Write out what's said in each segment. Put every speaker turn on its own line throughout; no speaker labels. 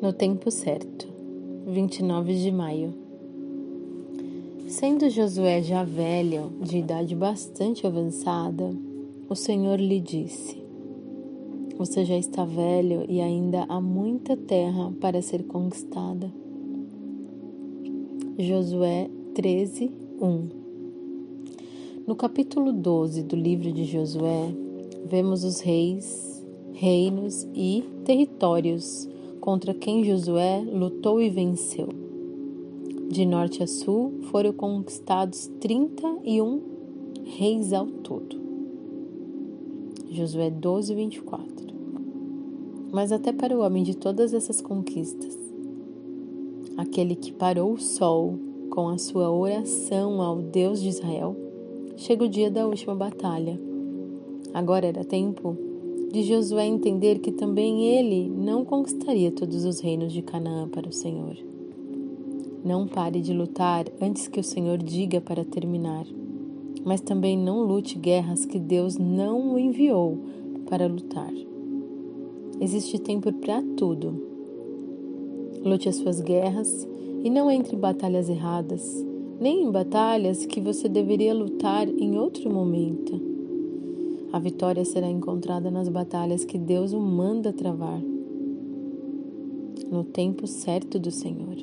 No tempo certo, 29 de maio. Sendo Josué já velho, de idade bastante avançada, o Senhor lhe disse: Você já está velho e ainda há muita terra para ser conquistada. Josué 13, 1 No capítulo 12 do livro de Josué, vemos os reis, reinos e territórios contra quem Josué lutou e venceu. De norte a sul foram conquistados 31 reis ao todo. Josué 12, 24. Mas até para o homem de todas essas conquistas, aquele que parou o sol com a sua oração ao Deus de Israel, chega o dia da última batalha. Agora era tempo de Josué entender que também ele não conquistaria todos os reinos de Canaã para o Senhor. Não pare de lutar antes que o Senhor diga para terminar, mas também não lute guerras que Deus não o enviou para lutar. Existe tempo para tudo. Lute as suas guerras e não entre em batalhas erradas, nem em batalhas que você deveria lutar em outro momento. A vitória será encontrada nas batalhas que Deus o manda travar, no tempo certo do Senhor.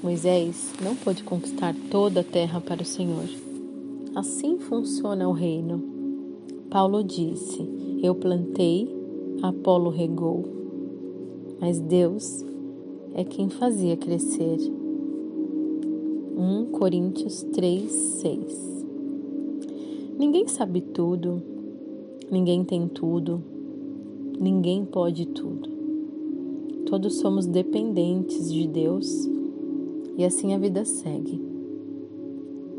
Moisés não pôde conquistar toda a terra para o Senhor. Assim funciona o reino. Paulo disse: Eu plantei, Apolo regou, mas Deus é quem fazia crescer. 1 Coríntios 3, 6 Ninguém sabe tudo, ninguém tem tudo, ninguém pode tudo. Todos somos dependentes de Deus e assim a vida segue.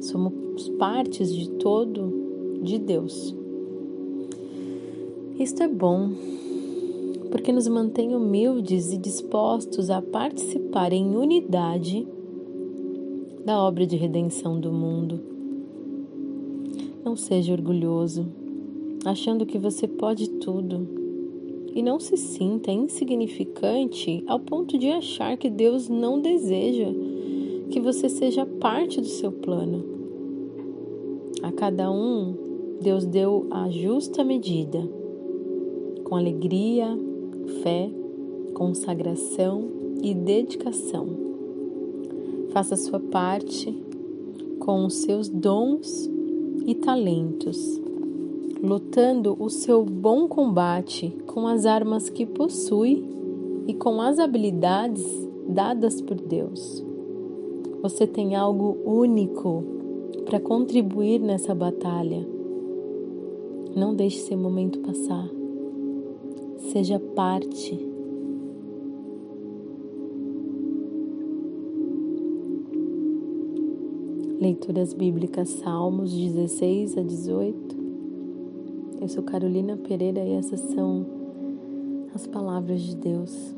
Somos partes de todo de Deus. Isto é bom, porque nos mantém humildes e dispostos a participar em unidade da obra de redenção do mundo não seja orgulhoso, achando que você pode tudo. E não se sinta insignificante ao ponto de achar que Deus não deseja que você seja parte do seu plano. A cada um, Deus deu a justa medida, com alegria, fé, consagração e dedicação. Faça a sua parte com os seus dons e talentos, lutando o seu bom combate com as armas que possui e com as habilidades dadas por Deus. Você tem algo único para contribuir nessa batalha. Não deixe esse momento passar. Seja parte Leituras Bíblicas Salmos 16 a 18. Eu sou Carolina Pereira e essas são as palavras de Deus.